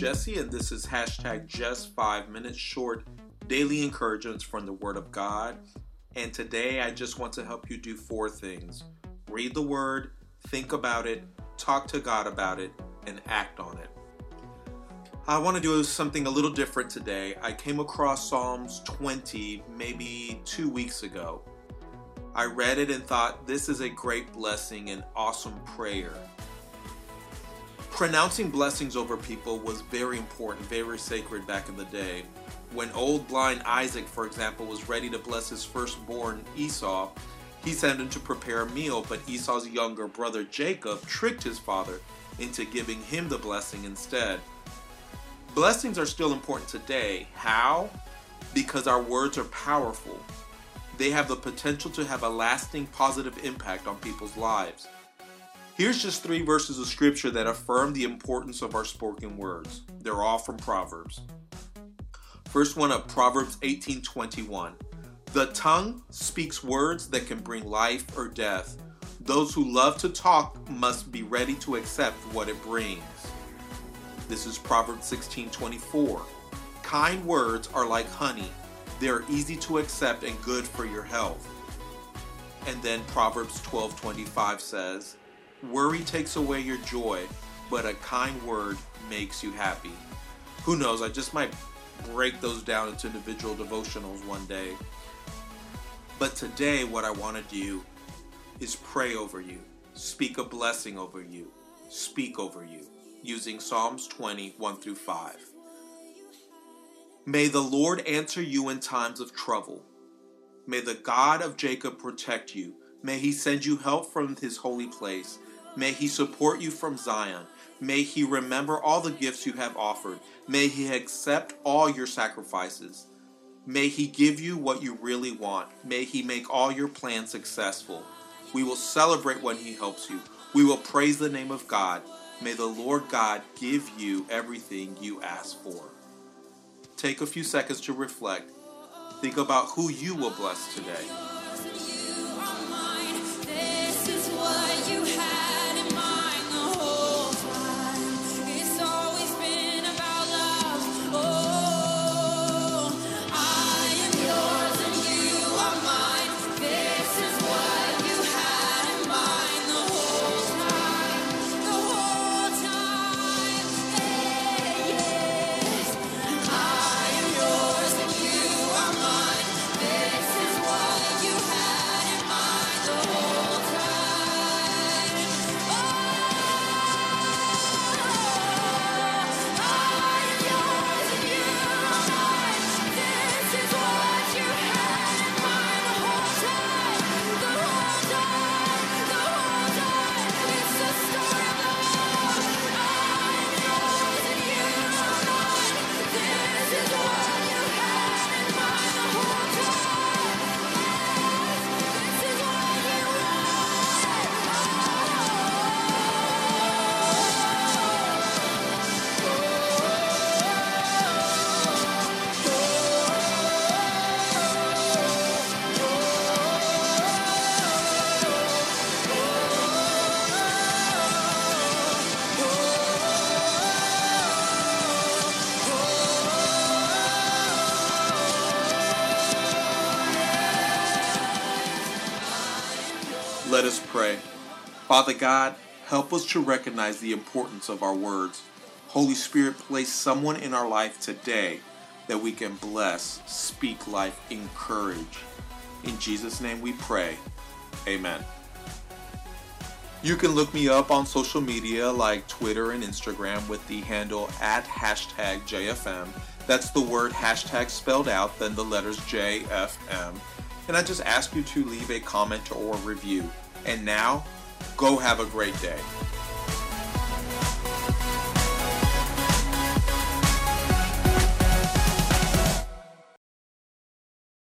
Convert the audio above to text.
Jesse, and this is hashtag just five minutes short daily encouragements from the Word of God. And today I just want to help you do four things read the Word, think about it, talk to God about it, and act on it. I want to do something a little different today. I came across Psalms 20 maybe two weeks ago. I read it and thought this is a great blessing and awesome prayer. Pronouncing blessings over people was very important, very sacred back in the day. When old blind Isaac, for example, was ready to bless his firstborn Esau, he sent him to prepare a meal, but Esau's younger brother Jacob tricked his father into giving him the blessing instead. Blessings are still important today. How? Because our words are powerful. They have the potential to have a lasting positive impact on people's lives. Here's just three verses of scripture that affirm the importance of our spoken words. They're all from Proverbs. First one up, Proverbs 18:21. The tongue speaks words that can bring life or death. Those who love to talk must be ready to accept what it brings. This is Proverbs 16:24. Kind words are like honey. They are easy to accept and good for your health. And then Proverbs 12:25 says, Worry takes away your joy, but a kind word makes you happy. Who knows? I just might break those down into individual devotionals one day. But today, what I want to do is pray over you, speak a blessing over you, speak over you, using Psalms 20, 1 through 5. May the Lord answer you in times of trouble. May the God of Jacob protect you. May he send you help from his holy place. May he support you from Zion. May he remember all the gifts you have offered. May he accept all your sacrifices. May he give you what you really want. May he make all your plans successful. We will celebrate when he helps you. We will praise the name of God. May the Lord God give you everything you ask for. Take a few seconds to reflect. Think about who you will bless today. Let us pray. Father God, help us to recognize the importance of our words. Holy Spirit, place someone in our life today that we can bless, speak life, encourage. In Jesus' name we pray. Amen. You can look me up on social media like Twitter and Instagram with the handle at hashtag JFM. That's the word hashtag spelled out, then the letters JFM. And I just ask you to leave a comment or review. And now, go have a great day.